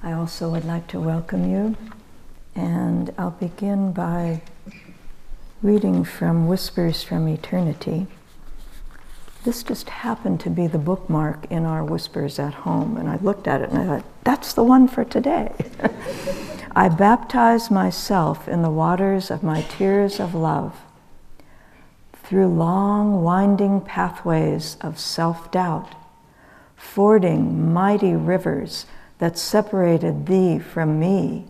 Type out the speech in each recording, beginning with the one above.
I also would like to welcome you, and I'll begin by reading from Whispers from Eternity. This just happened to be the bookmark in our Whispers at home, and I looked at it and I thought, that's the one for today. I baptize myself in the waters of my tears of love through long, winding pathways of self doubt, fording mighty rivers that separated thee from me,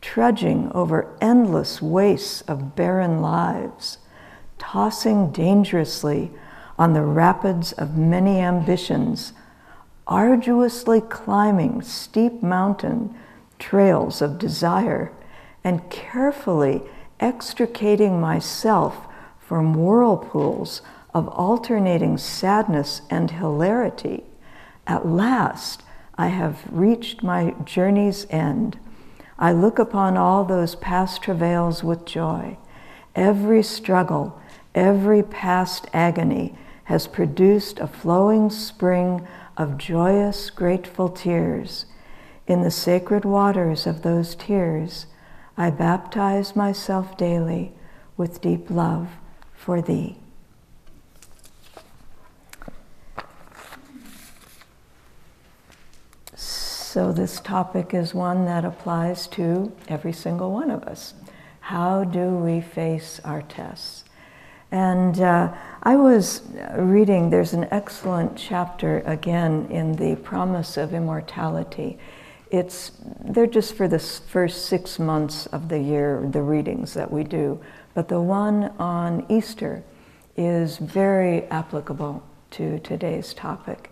trudging over endless wastes of barren lives, tossing dangerously on the rapids of many ambitions, arduously climbing steep mountain trails of desire, and carefully extricating myself from whirlpools of alternating sadness and hilarity. At last, I have reached my journey's end. I look upon all those past travails with joy. Every struggle, every past agony has produced a flowing spring of joyous, grateful tears. In the sacred waters of those tears, I baptize myself daily with deep love for thee. So, this topic is one that applies to every single one of us. How do we face our tests? And uh, I was reading, there's an excellent chapter again in the Promise of Immortality. It's, they're just for the first six months of the year, the readings that we do. But the one on Easter is very applicable to today's topic.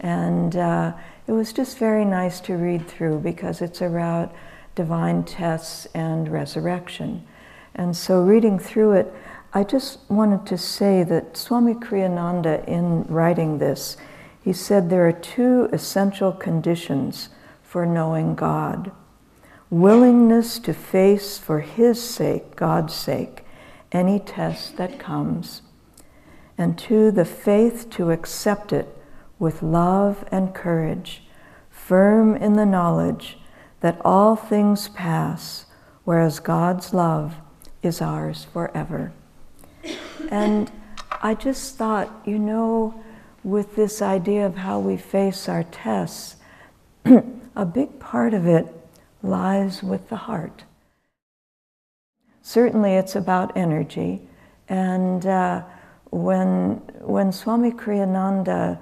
And uh, it was just very nice to read through because it's about divine tests and resurrection. And so, reading through it, I just wanted to say that Swami Kriyananda, in writing this, he said there are two essential conditions for knowing God willingness to face for His sake, God's sake, any test that comes, and two, the faith to accept it with love and courage, firm in the knowledge that all things pass, whereas God's love is ours forever. And I just thought, you know, with this idea of how we face our tests, a big part of it lies with the heart. Certainly, it's about energy. And uh, when, when Swami Kriyananda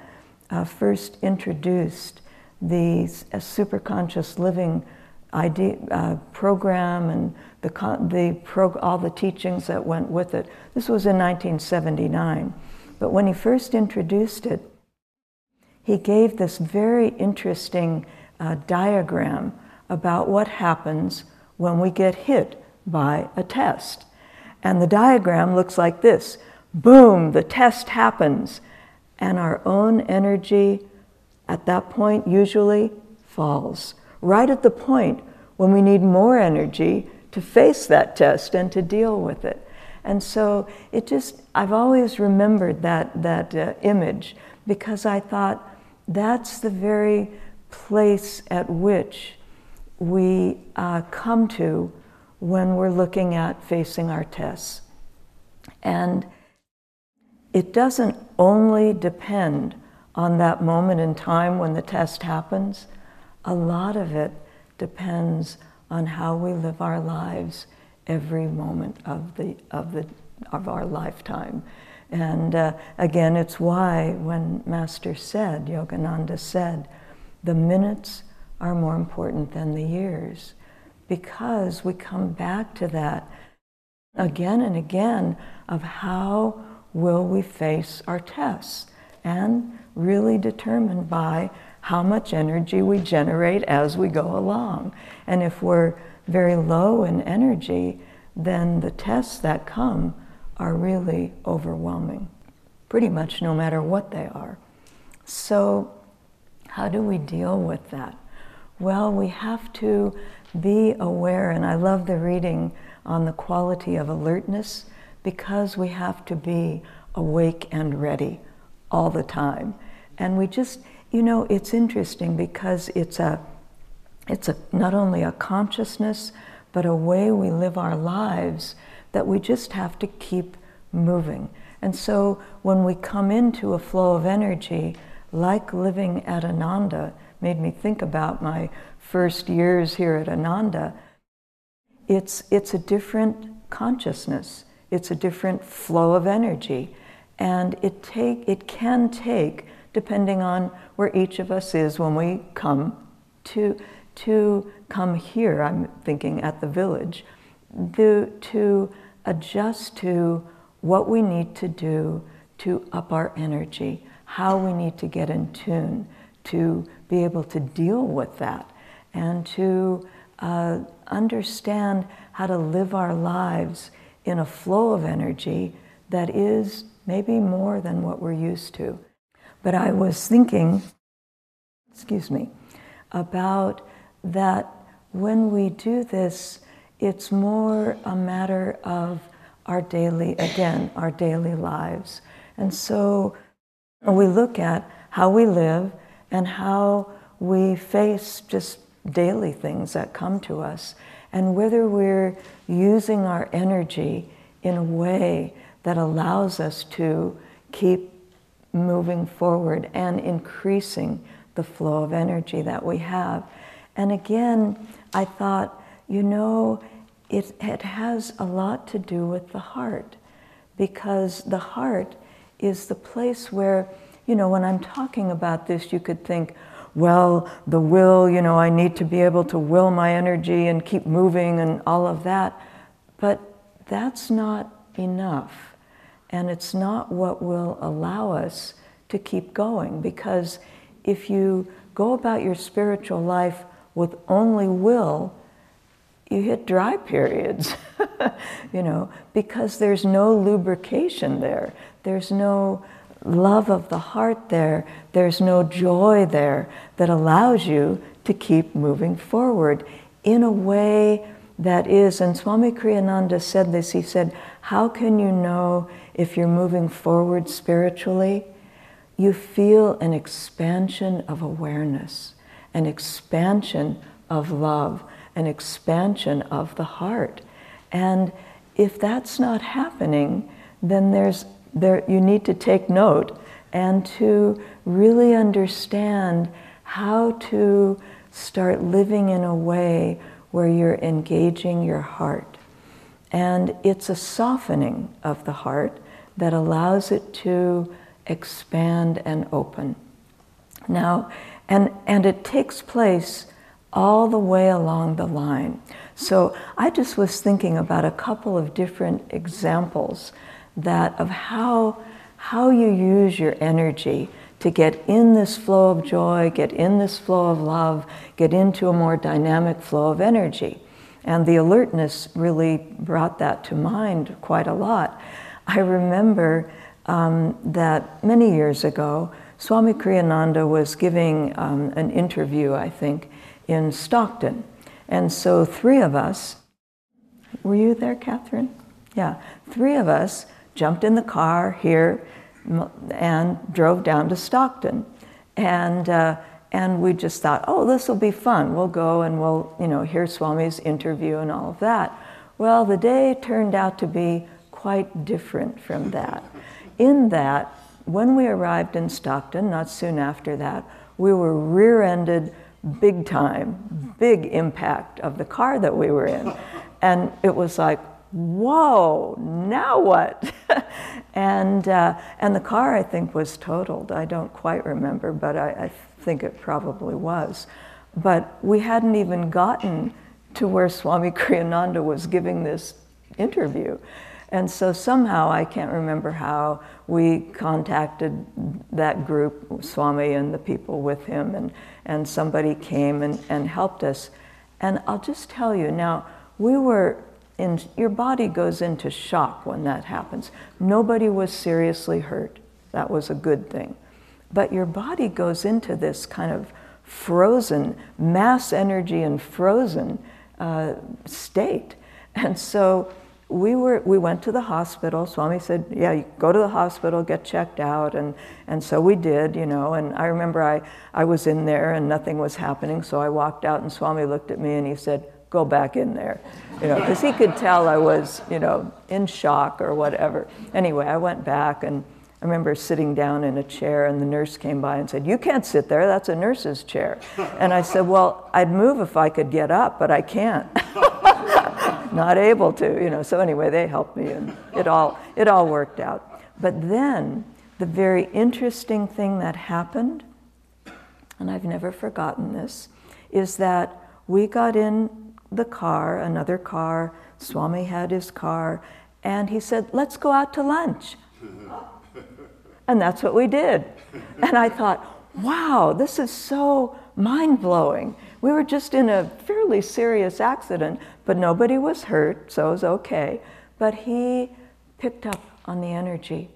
uh, first introduced the uh, superconscious living idea, uh, program and the, the pro, all the teachings that went with it. This was in 1979. But when he first introduced it, he gave this very interesting uh, diagram about what happens when we get hit by a test. And the diagram looks like this boom, the test happens and our own energy at that point usually falls. Right at the point when we need more energy to face that test and to deal with it. And so it just, I've always remembered that, that uh, image because I thought that's the very place at which we uh, come to when we're looking at facing our tests. And it doesn't only depend on that moment in time when the test happens. A lot of it depends on how we live our lives every moment of, the, of, the, of our lifetime. And uh, again, it's why when Master said, Yogananda said, the minutes are more important than the years, because we come back to that again and again of how will we face our tests and really determined by how much energy we generate as we go along. And if we're very low in energy, then the tests that come are really overwhelming, pretty much no matter what they are. So, how do we deal with that? Well, we have to be aware, and I love the reading on the quality of alertness because we have to be awake and ready all the time. And we just, you know, it's interesting because it's a it's a, not only a consciousness, but a way we live our lives that we just have to keep moving. And so when we come into a flow of energy, like living at Ananda, made me think about my first years here at Ananda. It's, it's a different consciousness, it's a different flow of energy. And it, take, it can take, depending on where each of us is when we come to, to come here, I'm thinking at the village, to, to adjust to what we need to do to up our energy, how we need to get in tune to be able to deal with that and to uh, understand how to live our lives in a flow of energy that is maybe more than what we're used to. But I was thinking, excuse me, about that when we do this, it's more a matter of our daily, again, our daily lives. And so we look at how we live and how we face just daily things that come to us, and whether we're using our energy in a way that allows us to keep moving forward and increasing the flow of energy that we have. And again, I thought, you know, it, it has a lot to do with the heart, because the heart is the place where, you know, when I'm talking about this, you could think, well, the will, you know, I need to be able to will my energy and keep moving and all of that. But that's not enough. And it's not what will allow us to keep going. Because if you go about your spiritual life with only will, you hit dry periods, you know, because there's no lubrication there. There's no love of the heart there, there's no joy there that allows you to keep moving forward in a way that is, and Swami Kriyananda said this, he said, How can you know if you're moving forward spiritually? You feel an expansion of awareness, an expansion of love, an expansion of the heart. And if that's not happening, then there's there, you need to take note and to really understand how to start living in a way where you're engaging your heart. And it's a softening of the heart that allows it to expand and open. Now, and, and it takes place all the way along the line. So I just was thinking about a couple of different examples that of how, how you use your energy to get in this flow of joy, get in this flow of love, get into a more dynamic flow of energy. And the alertness really brought that to mind quite a lot. I remember um, that many years ago, Swami Kriyananda was giving um, an interview, I think, in Stockton. And so three of us, were you there, Catherine? Yeah, three of us jumped in the car here and drove down to Stockton. And, uh, and we just thought, oh, this will be fun. We'll go and we'll, you know, hear Swami's interview and all of that. Well, the day turned out to be quite different from that. In that, when we arrived in Stockton, not soon after that, we were rear ended big time, big impact of the car that we were in. And it was like, whoa, now what? and, uh, and the car, I think, was totaled. I don't quite remember, but I, I think it probably was. But we hadn't even gotten to where Swami Kriyananda was giving this interview. And so somehow, I can't remember how, we contacted that group, Swami and the people with him, and, and somebody came and, and helped us. And I'll just tell you now, we were in, your body goes into shock when that happens. Nobody was seriously hurt. That was a good thing. But your body goes into this kind of frozen, mass energy and frozen uh, state. And so we were we went to the hospital. Swami said, "Yeah, you go to the hospital, get checked out," and and so we did, you know. And I remember I I was in there and nothing was happening, so I walked out and Swami looked at me and he said, "Go back in there," you know, because he could tell I was, you know, in shock or whatever. Anyway, I went back and. I remember sitting down in a chair and the nurse came by and said, You can't sit there, that's a nurse's chair. And I said, Well, I'd move if I could get up, but I can't. not able to, you know. So anyway, they helped me, and it all it all worked out. But then the very interesting thing that happened, and I've never forgotten this, is that we got in the car, another car. Swami had his car, and he said, "Let's go out to lunch." and that's what we did. And I thought, "Wow, this is so mind blowing." We were just in a fairly serious accident, but nobody was hurt, so it was okay. But he picked up on the energy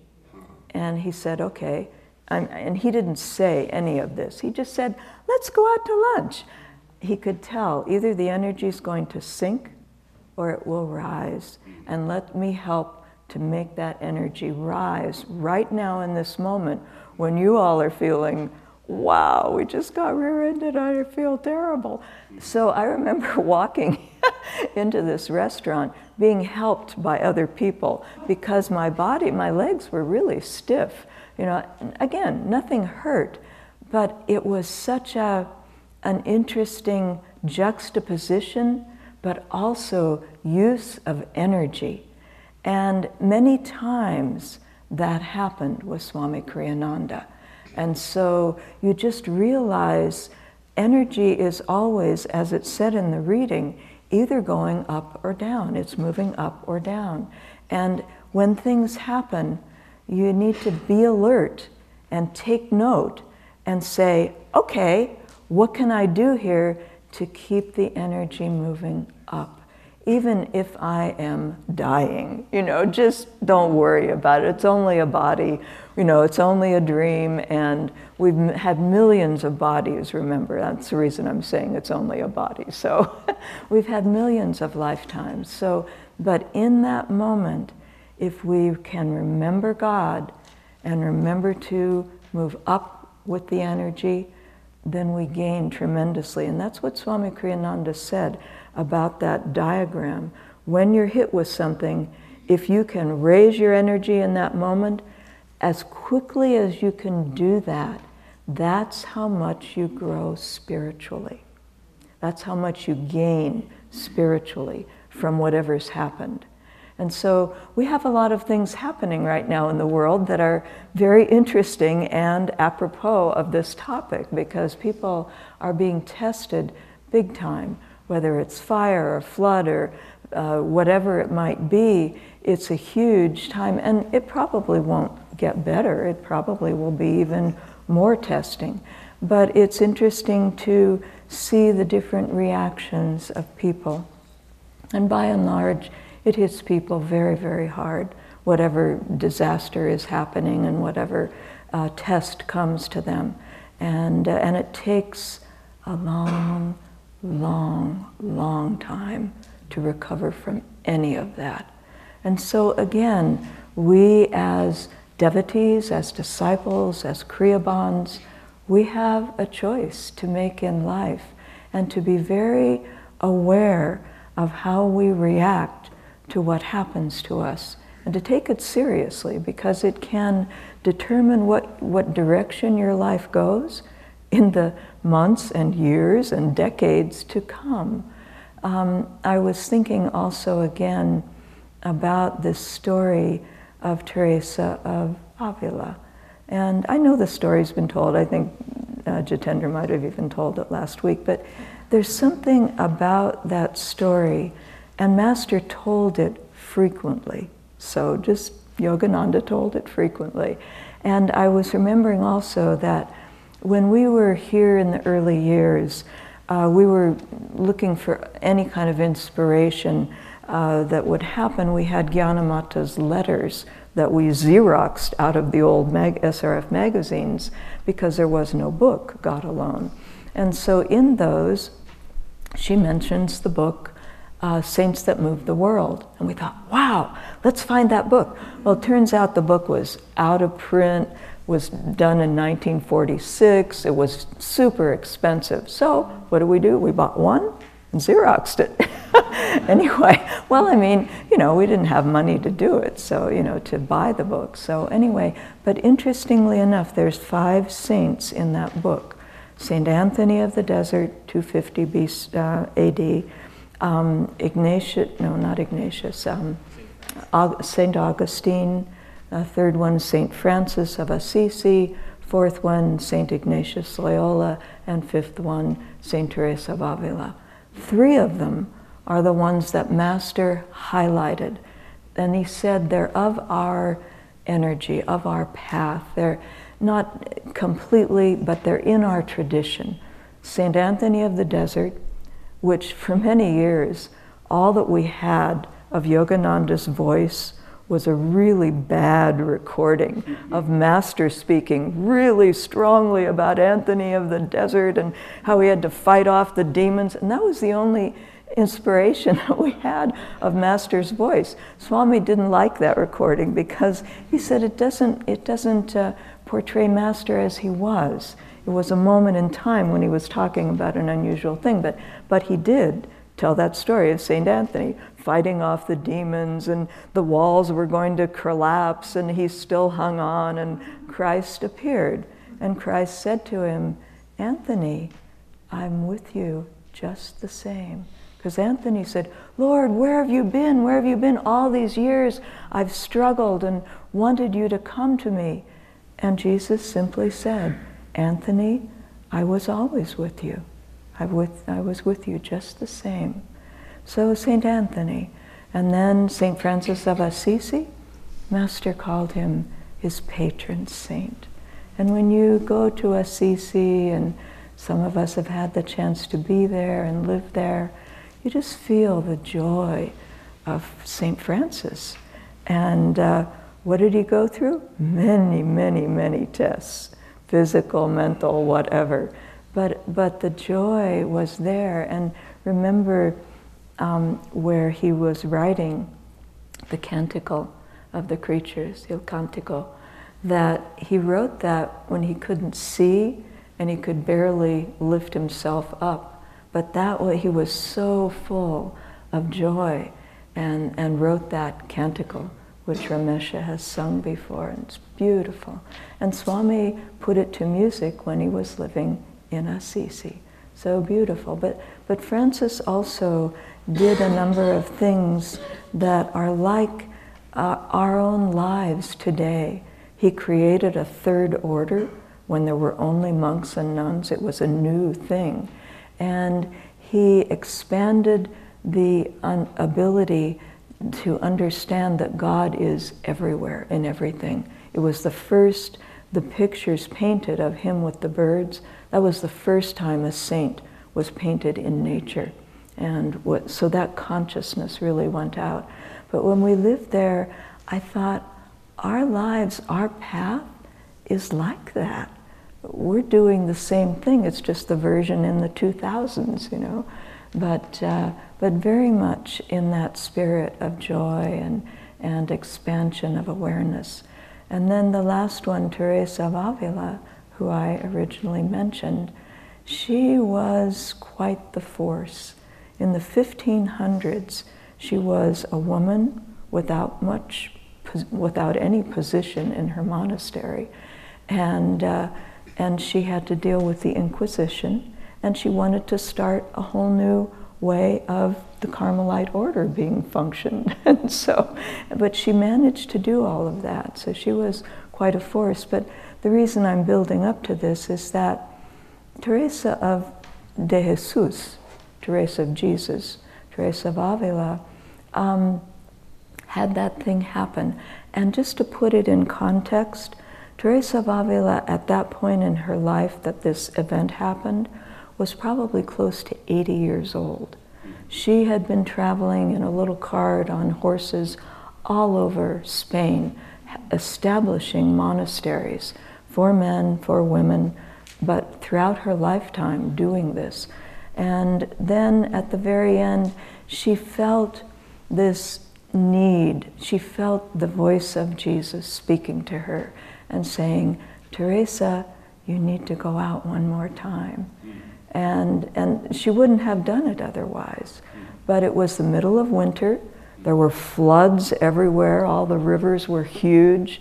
and he said, okay. And, and he didn't say any of this. He just said, let's go out to lunch. He could tell either the energy is going to sink or it will rise. And let me help to make that energy rise right now in this moment when you all are feeling wow, we just got rear ended. I feel terrible. So I remember walking into this restaurant being helped by other people because my body, my legs were really stiff. You know, again, nothing hurt, but it was such a, an interesting juxtaposition, but also use of energy. And many times that happened with Swami Kriyananda and so you just realize energy is always, as it said in the reading, either going up or down. It's moving up or down. And when things happen, you need to be alert and take note and say, okay, what can I do here to keep the energy moving up? even if I am dying. You know, just don't worry about it. It's only a body, you know, it's only a dream, and we've had millions of bodies, remember. That's the reason I'm saying it's only a body. So we've had millions of lifetimes. So, but in that moment, if we can remember God and remember to move up with the energy, then we gain tremendously. And that's what Swami Kriyananda said about that diagram. When you're hit with something, if you can raise your energy in that moment, as quickly as you can do that, that's how much you grow spiritually. That's how much you gain spiritually from whatever's happened. And so we have a lot of things happening right now in the world that are very interesting and apropos of this topic because people are being tested big time whether it's fire or flood or uh, whatever it might be, it's a huge time, and it probably won't get better. It probably will be even more testing. But it's interesting to see the different reactions of people. And by and large, it hits people very, very hard, whatever disaster is happening and whatever uh, test comes to them. And, uh, and it takes a long, long, long time to recover from any of that. And so, again, we as devotees, as disciples, as Kriyabans, we have a choice to make in life and to be very aware of how we react to what happens to us and to take it seriously because it can determine what, what direction your life goes in the months and years and decades to come. Um, I was thinking also again about this story of Teresa of Avila. And I know the story's been told. I think uh, Jitendra might have even told it last week. But there's something about that story, and Master told it frequently. So just Yogananda told it frequently. And I was remembering also that when we were here in the early years, uh, we were looking for any kind of inspiration uh, that would happen. We had Gyanamata's letters that we Xeroxed out of the old mag- SRF magazines because there was no book, God Alone. And so in those, she mentions the book uh, Saints That Moved the World. And we thought, wow, let's find that book. Well, it turns out the book was out of print, was done in 1946, it was super expensive. So, what do we do? We bought one and Xeroxed it. anyway, well, I mean, you know, we didn't have money to do it, so, you know, to buy the book. So, anyway, but interestingly enough, there's five saints in that book St. Anthony of the Desert, 250 BC, uh, AD, um, Ignatius, no, not Ignatius, um, St. Augustine, uh, third one, St. Francis of Assisi, fourth one, St. Ignatius Loyola, and fifth one, St. Teresa of Avila. Three of them are the ones that Master highlighted. And he said they're of our energy, of our path. They're not completely, but they're in our tradition. St. Anthony of the Desert, which for many years, all that we had of Yogananda's voice was a really bad recording of Master speaking really strongly about Anthony of the desert and how he had to fight off the demons. And that was the only inspiration that we had of Master's voice. Swami didn't like that recording because he said it doesn't, it doesn't uh, portray Master as he was. It was a moment in time when he was talking about an unusual thing, but, but he did tell that story of St. Anthony fighting off the demons, and the walls were going to collapse, and he still hung on, and Christ appeared. And Christ said to him, Anthony, I'm with you just the same. Because Anthony said, Lord, where have you been? Where have you been all these years? I've struggled and wanted you to come to me. And Jesus simply said, Anthony, I was always with you. I, with, I was with you just the same. So St. Anthony. And then St. Francis of Assisi, Master called him his patron saint. And when you go to Assisi, and some of us have had the chance to be there and live there, you just feel the joy of St. Francis. And uh, what did he go through? Many, many, many tests physical, mental, whatever. But, but the joy was there. And remember, um, where he was writing the canticle of the creatures, Il Cantico, that he wrote that when he couldn't see and he could barely lift himself up. But that way he was so full of joy and, and wrote that canticle, which Ramesha has sung before, and it's beautiful. And Swami put it to music when he was living in Assisi. So beautiful. But, but Francis also did a number of things that are like uh, our own lives today. He created a third order when there were only monks and nuns, it was a new thing. And he expanded the un- ability to understand that God is everywhere in everything. It was the first, the pictures painted of him with the birds, that was the first time a saint was painted in nature. And what, so that consciousness really went out. But when we lived there, I thought, our lives, our path is like that. We're doing the same thing, it's just the version in the 2000s, you know. But, uh, but very much in that spirit of joy and, and expansion of awareness. And then the last one, Teresa of Avila, who I originally mentioned, she was quite the force. In the 1500s, she was a woman without much, without any position in her monastery, and uh, and she had to deal with the Inquisition, and she wanted to start a whole new way of the Carmelite order being functioned, and so, but she managed to do all of that. So she was quite a force. But the reason I'm building up to this is that Teresa of de Jesus Teresa of Jesus, Teresa of Avila, um, had that thing happen. And just to put it in context, Teresa of Avila, at that point in her life that this event happened, was probably close to 80 years old. She had been traveling in a little cart on horses all over Spain, establishing monasteries for men, for women, but throughout her lifetime doing this. And then at the very end, she felt this need. She felt the voice of Jesus speaking to her and saying, Teresa, you need to go out one more time. Mm-hmm. And, and she wouldn't have done it otherwise. But it was the middle of winter. There were floods everywhere. All the rivers were huge.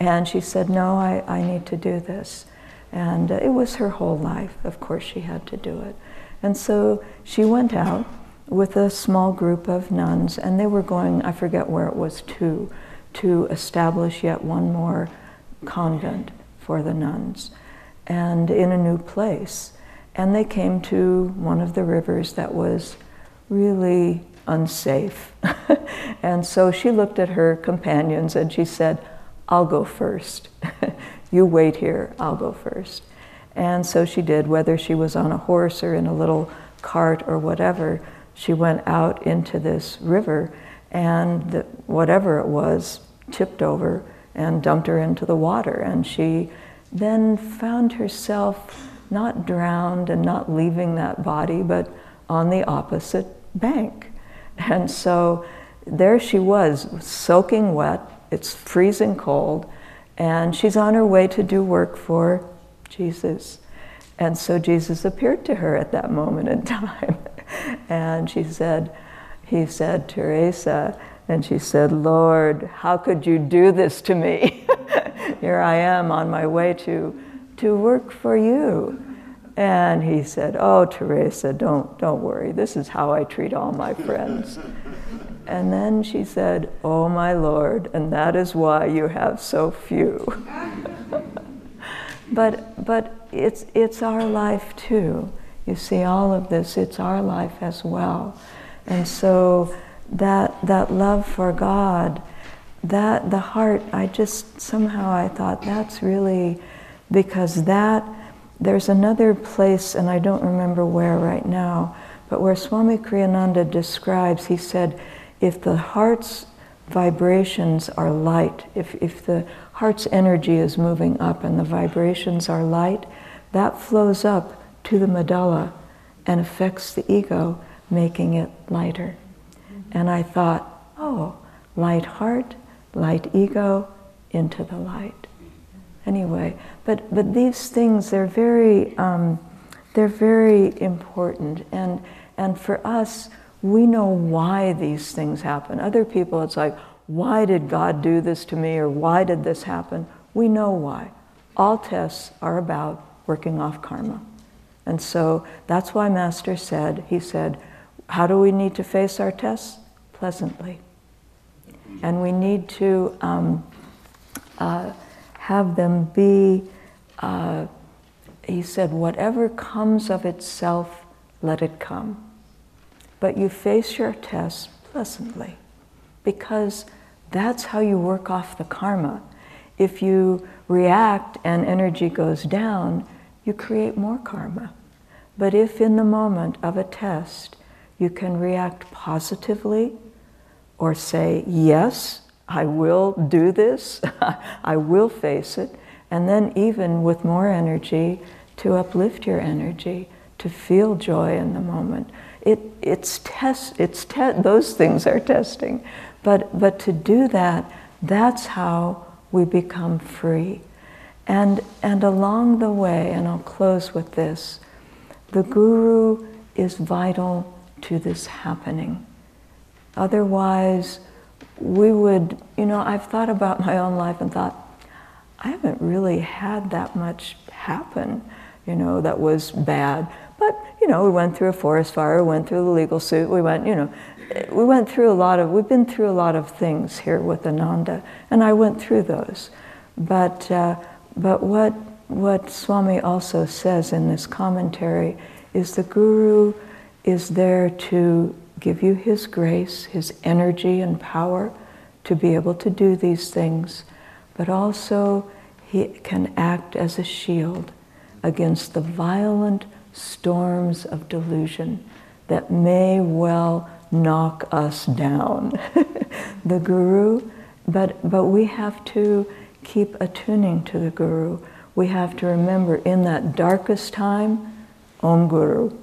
And she said, No, I, I need to do this. And uh, it was her whole life. Of course, she had to do it. And so she went out with a small group of nuns, and they were going, I forget where it was to, to establish yet one more convent for the nuns, and in a new place. And they came to one of the rivers that was really unsafe. and so she looked at her companions and she said, I'll go first. you wait here, I'll go first. And so she did, whether she was on a horse or in a little cart or whatever, she went out into this river and the, whatever it was tipped over and dumped her into the water. And she then found herself not drowned and not leaving that body, but on the opposite bank. And so there she was, soaking wet, it's freezing cold, and she's on her way to do work for Jesus. And so Jesus appeared to her at that moment in time. and she said, he said, Teresa, and she said, Lord, how could you do this to me? Here I am on my way to, to work for you. And he said, Oh, Teresa, don't, don't worry. This is how I treat all my friends. And then she said, Oh, my Lord, and that is why you have so few. but, but it's, it's our life too. You see, all of this, it's our life as well. And so that, that love for God, that the heart, I just somehow I thought that's really because that there's another place, and I don't remember where right now, but where Swami Kriyananda describes, he said, if the heart's vibrations are light, if, if the heart's energy is moving up and the vibrations are light, that flows up to the medulla and affects the ego, making it lighter. And I thought, oh, light heart, light ego, into the light anyway. But but these things they're very um, they're very important, and and for us we know why these things happen. Other people, it's like, why did God do this to me, or why did this happen? We know why. All tests are about working off karma, and so that's why Master said he said, how do we need to face our tests? Pleasantly, and we need to. Um, uh, have them be, uh, he said, whatever comes of itself, let it come. But you face your tests pleasantly because that's how you work off the karma. If you react and energy goes down, you create more karma. But if in the moment of a test you can react positively or say, yes, I will do this, I will face it, and then even with more energy to uplift your energy, to feel joy in the moment. It, it's test, it's te- those things are testing, but, but to do that, that's how we become free. And, and along the way, and I'll close with this, the guru is vital to this happening. Otherwise, we would, you know, I've thought about my own life and thought, I haven't really had that much happen, you know, that was bad. But, you know, we went through a forest fire, we went through the legal suit, we went, you know, we went through a lot of, we've been through a lot of things here with Ananda, and I went through those. But, uh, but what, what Swami also says in this commentary is the Guru is there to give you His grace, His energy and power to be able to do these things, but also He can act as a shield against the violent storms of delusion that may well knock us down. the Guru, but, but we have to keep attuning to the Guru. We have to remember in that darkest time, Om Guru,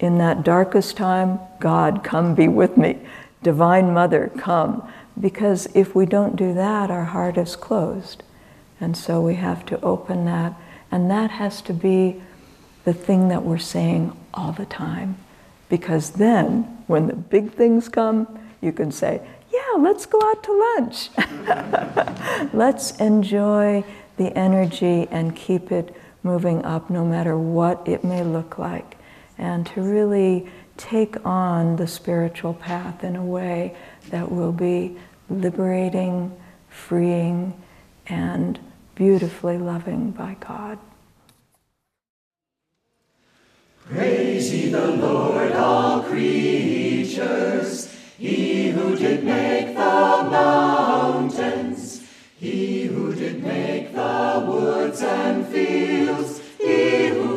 in that darkest time, God, come be with me. Divine Mother, come. Because if we don't do that, our heart is closed. And so we have to open that. And that has to be the thing that we're saying all the time. Because then, when the big things come, you can say, Yeah, let's go out to lunch. let's enjoy the energy and keep it moving up no matter what it may look like. And to really take on the spiritual path in a way that will be liberating, freeing, and beautifully loving by God. Praise ye the Lord, all creatures, he who did make the mountains, he who did make the woods and fields, he who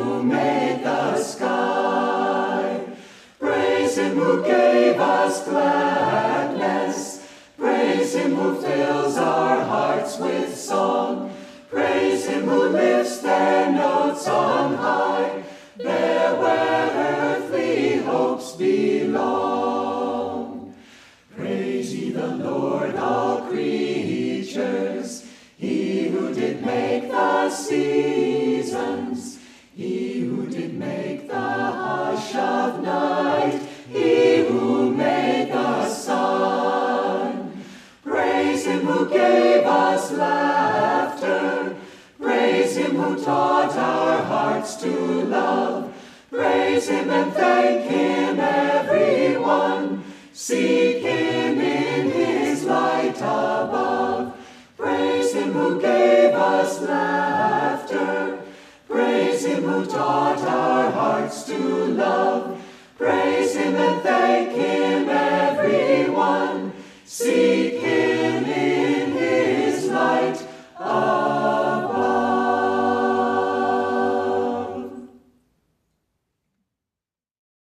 who gave us gladness, praise him who fills our hearts with song, praise him who lifts their notes on high. There where earthly hopes belong. Praise ye the Lord, all creatures, he who did make the seasons, he who did make the hush of night, gave us laughter, praise him who taught our hearts to love. Praise him and thank him, everyone. Seek him in his light above. Praise him who gave us laughter. Praise him who taught our hearts to love. Praise him and thank him, everyone. Seek